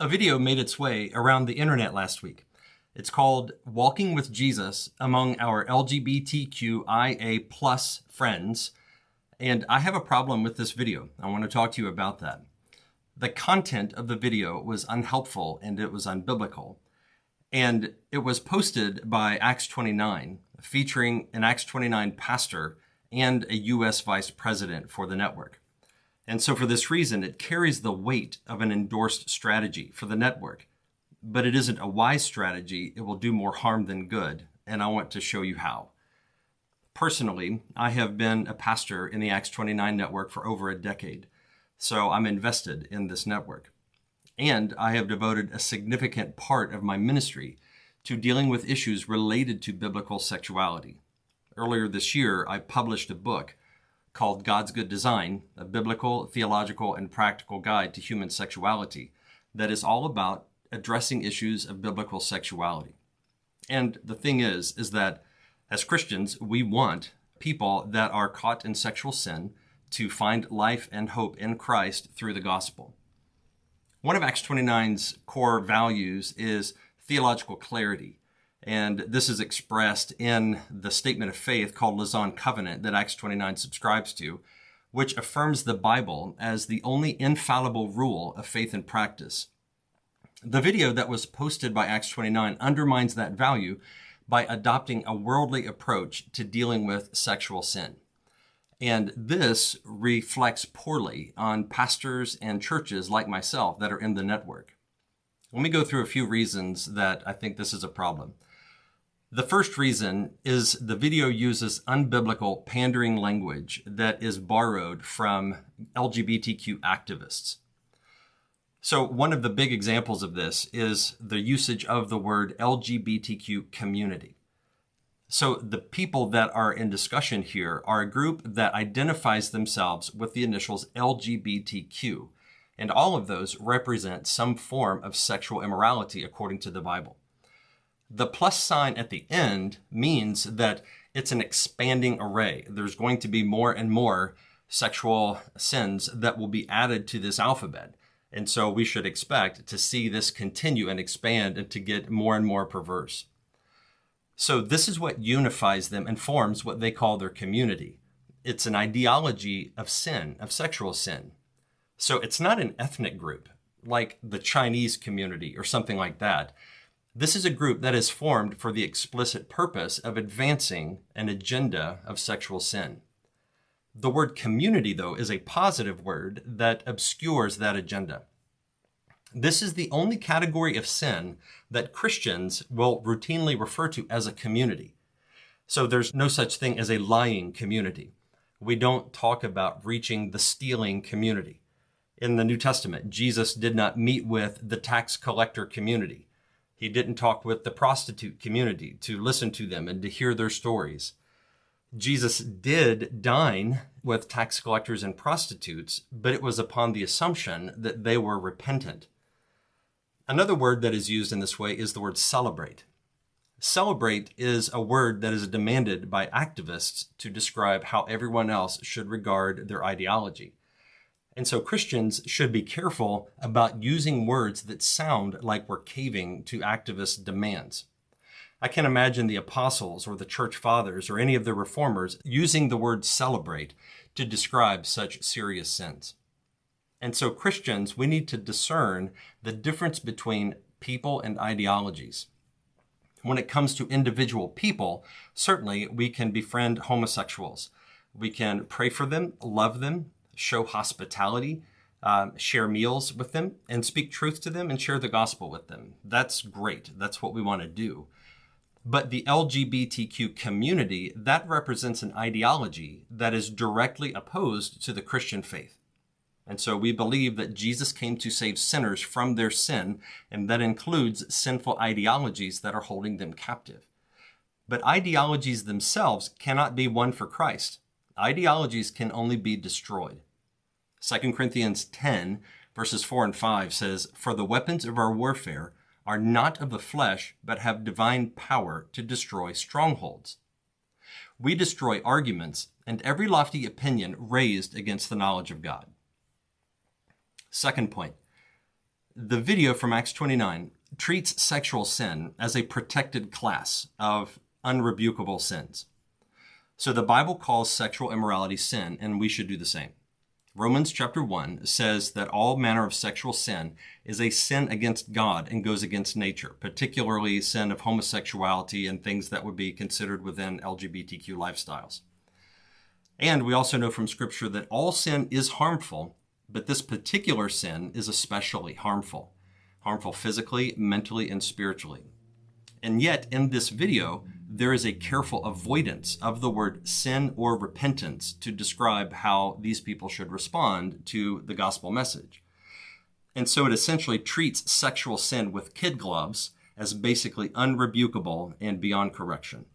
A video made its way around the internet last week. It's called Walking with Jesus Among Our LGBTQIA Plus Friends. And I have a problem with this video. I want to talk to you about that. The content of the video was unhelpful and it was unbiblical. And it was posted by Acts 29, featuring an Acts 29 pastor and a U.S. vice president for the network. And so, for this reason, it carries the weight of an endorsed strategy for the network. But it isn't a wise strategy, it will do more harm than good. And I want to show you how. Personally, I have been a pastor in the Acts 29 network for over a decade, so I'm invested in this network. And I have devoted a significant part of my ministry to dealing with issues related to biblical sexuality. Earlier this year, I published a book called God's Good Design, a biblical, theological, and practical guide to human sexuality that is all about addressing issues of biblical sexuality. And the thing is, is that as Christians, we want people that are caught in sexual sin to find life and hope in Christ through the gospel. One of Acts 29's core values is theological clarity. And this is expressed in the statement of faith called Lausanne Covenant that Acts 29 subscribes to, which affirms the Bible as the only infallible rule of faith and practice. The video that was posted by Acts 29 undermines that value by adopting a worldly approach to dealing with sexual sin. And this reflects poorly on pastors and churches like myself that are in the network. Let me go through a few reasons that I think this is a problem. The first reason is the video uses unbiblical pandering language that is borrowed from LGBTQ activists. So, one of the big examples of this is the usage of the word LGBTQ community. So, the people that are in discussion here are a group that identifies themselves with the initials LGBTQ, and all of those represent some form of sexual immorality according to the Bible. The plus sign at the end means that it's an expanding array. There's going to be more and more sexual sins that will be added to this alphabet. And so we should expect to see this continue and expand and to get more and more perverse. So this is what unifies them and forms what they call their community. It's an ideology of sin, of sexual sin. So it's not an ethnic group like the Chinese community or something like that. This is a group that is formed for the explicit purpose of advancing an agenda of sexual sin. The word community, though, is a positive word that obscures that agenda. This is the only category of sin that Christians will routinely refer to as a community. So there's no such thing as a lying community. We don't talk about reaching the stealing community. In the New Testament, Jesus did not meet with the tax collector community. He didn't talk with the prostitute community to listen to them and to hear their stories. Jesus did dine with tax collectors and prostitutes, but it was upon the assumption that they were repentant. Another word that is used in this way is the word celebrate. Celebrate is a word that is demanded by activists to describe how everyone else should regard their ideology. And so Christians should be careful about using words that sound like we're caving to activist demands. I can't imagine the apostles or the church fathers or any of the reformers using the word celebrate to describe such serious sins. And so Christians, we need to discern the difference between people and ideologies. When it comes to individual people, certainly we can befriend homosexuals. We can pray for them, love them, show hospitality, um, share meals with them, and speak truth to them and share the gospel with them. That's great. That's what we want to do. But the LGBTQ community, that represents an ideology that is directly opposed to the Christian faith. And so we believe that Jesus came to save sinners from their sin, and that includes sinful ideologies that are holding them captive. But ideologies themselves cannot be won for Christ. Ideologies can only be destroyed. 2 Corinthians 10, verses 4 and 5 says, For the weapons of our warfare are not of the flesh, but have divine power to destroy strongholds. We destroy arguments and every lofty opinion raised against the knowledge of God. Second point the video from Acts 29 treats sexual sin as a protected class of unrebukable sins. So the Bible calls sexual immorality sin, and we should do the same. Romans chapter 1 says that all manner of sexual sin is a sin against God and goes against nature, particularly sin of homosexuality and things that would be considered within LGBTQ lifestyles. And we also know from Scripture that all sin is harmful, but this particular sin is especially harmful harmful physically, mentally, and spiritually. And yet, in this video, there is a careful avoidance of the word sin or repentance to describe how these people should respond to the gospel message. And so it essentially treats sexual sin with kid gloves as basically unrebukable and beyond correction.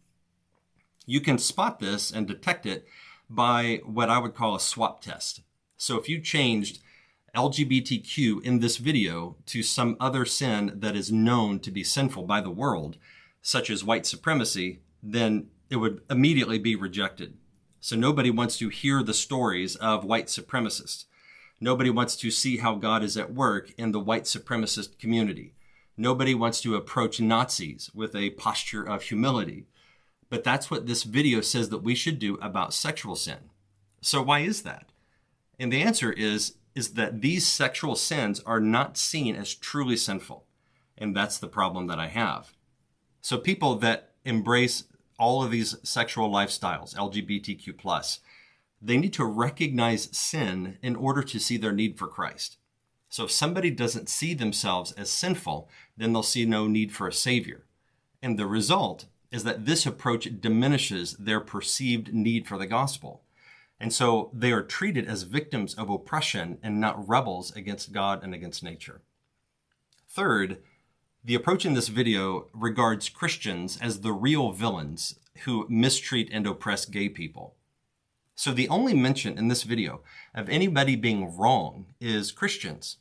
You can spot this and detect it by what I would call a swap test. So if you changed LGBTQ in this video to some other sin that is known to be sinful by the world, such as white supremacy, then it would immediately be rejected. So nobody wants to hear the stories of white supremacists. Nobody wants to see how God is at work in the white supremacist community. Nobody wants to approach Nazis with a posture of humility. But that's what this video says that we should do about sexual sin. So why is that? And the answer is is that these sexual sins are not seen as truly sinful. And that's the problem that I have. So people that embrace all of these sexual lifestyles, LGBTQ plus, they need to recognize sin in order to see their need for Christ. So if somebody doesn't see themselves as sinful, then they'll see no need for a savior. And the result is that this approach diminishes their perceived need for the gospel. And so they are treated as victims of oppression and not rebels against God and against nature. Third, the approach in this video regards Christians as the real villains who mistreat and oppress gay people. So the only mention in this video of anybody being wrong is Christians.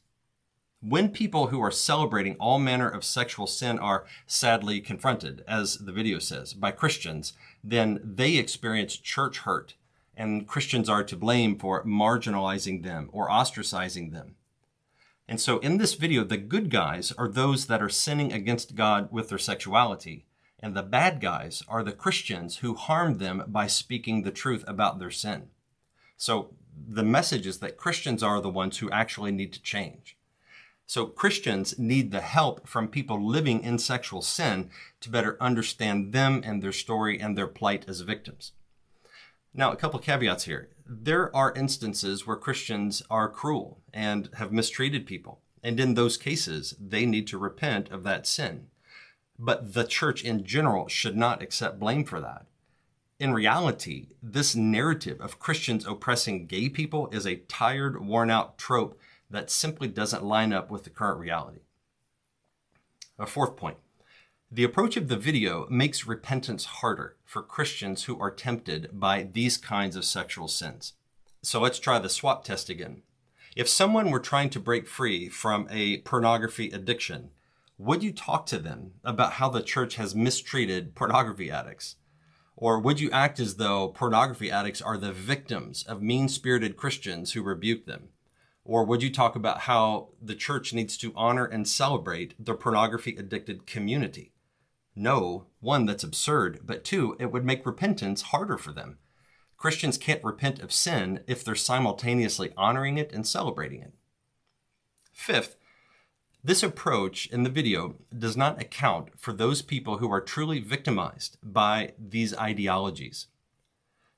When people who are celebrating all manner of sexual sin are sadly confronted, as the video says, by Christians, then they experience church hurt and Christians are to blame for marginalizing them or ostracizing them. And so in this video, the good guys are those that are sinning against God with their sexuality, and the bad guys are the Christians who harm them by speaking the truth about their sin. So the message is that Christians are the ones who actually need to change. So Christians need the help from people living in sexual sin to better understand them and their story and their plight as victims. Now, a couple caveats here. There are instances where Christians are cruel and have mistreated people. And in those cases, they need to repent of that sin. But the church in general should not accept blame for that. In reality, this narrative of Christians oppressing gay people is a tired, worn out trope that simply doesn't line up with the current reality. A fourth point the approach of the video makes repentance harder for Christians who are tempted by these kinds of sexual sins. So let's try the swap test again. If someone were trying to break free from a pornography addiction, would you talk to them about how the church has mistreated pornography addicts? Or would you act as though pornography addicts are the victims of mean spirited Christians who rebuke them? Or would you talk about how the church needs to honor and celebrate the pornography addicted community? No, one, that's absurd, but two, it would make repentance harder for them. Christians can't repent of sin if they're simultaneously honoring it and celebrating it. Fifth, this approach in the video does not account for those people who are truly victimized by these ideologies.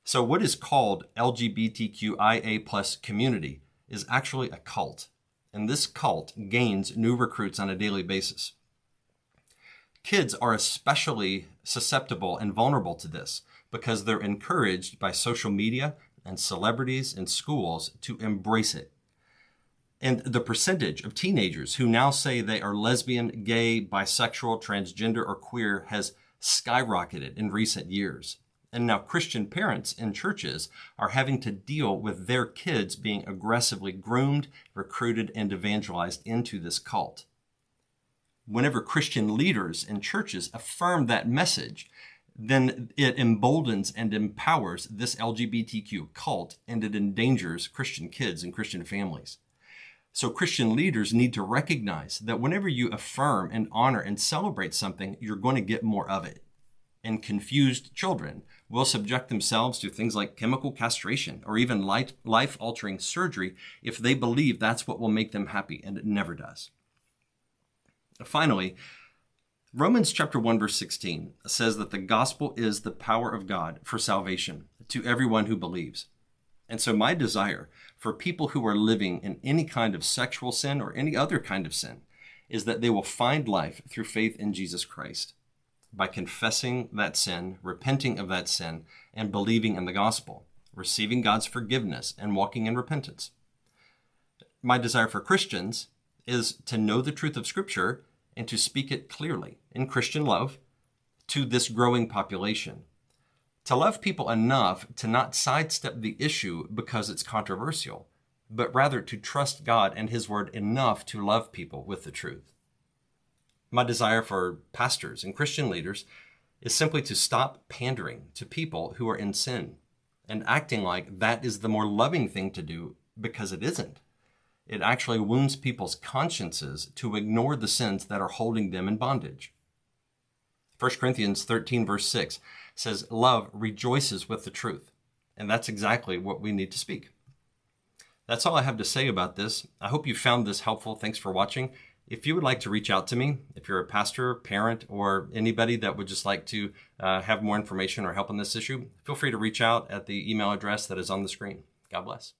So what is called LGBTQIA plus community is actually a cult, and this cult gains new recruits on a daily basis. Kids are especially susceptible and vulnerable to this because they're encouraged by social media and celebrities and schools to embrace it. And the percentage of teenagers who now say they are lesbian, gay, bisexual, transgender, or queer has skyrocketed in recent years. And now Christian parents in churches are having to deal with their kids being aggressively groomed, recruited, and evangelized into this cult whenever Christian leaders and churches affirm that message, then it emboldens and empowers this LGBTQ cult and it endangers Christian kids and Christian families. So Christian leaders need to recognize that whenever you affirm and honor and celebrate something, you're going to get more of it. And confused children will subject themselves to things like chemical castration or even life altering surgery if they believe that's what will make them happy, and it never does. Finally, Romans chapter 1 verse 16 says that the gospel is the power of God for salvation to everyone who believes. And so my desire for people who are living in any kind of sexual sin or any other kind of sin is that they will find life through faith in Jesus Christ by confessing that sin, repenting of that sin, and believing in the gospel, receiving God's forgiveness and walking in repentance. My desire for Christians is to know the truth of Scripture and to speak it clearly in Christian love to this growing population. To love people enough to not sidestep the issue because it's controversial, but rather to trust God and His Word enough to love people with the truth. My desire for pastors and Christian leaders is simply to stop pandering to people who are in sin and acting like that is the more loving thing to do because it isn't. It actually wounds people's consciences to ignore the sins that are holding them in bondage. 1 Corinthians 13, verse 6 says, Love rejoices with the truth. And that's exactly what we need to speak. That's all I have to say about this. I hope you found this helpful. Thanks for watching. If you would like to reach out to me, if you're a pastor, parent, or anybody that would just like to uh, have more information or help on this issue, feel free to reach out at the email address that is on the screen. God bless.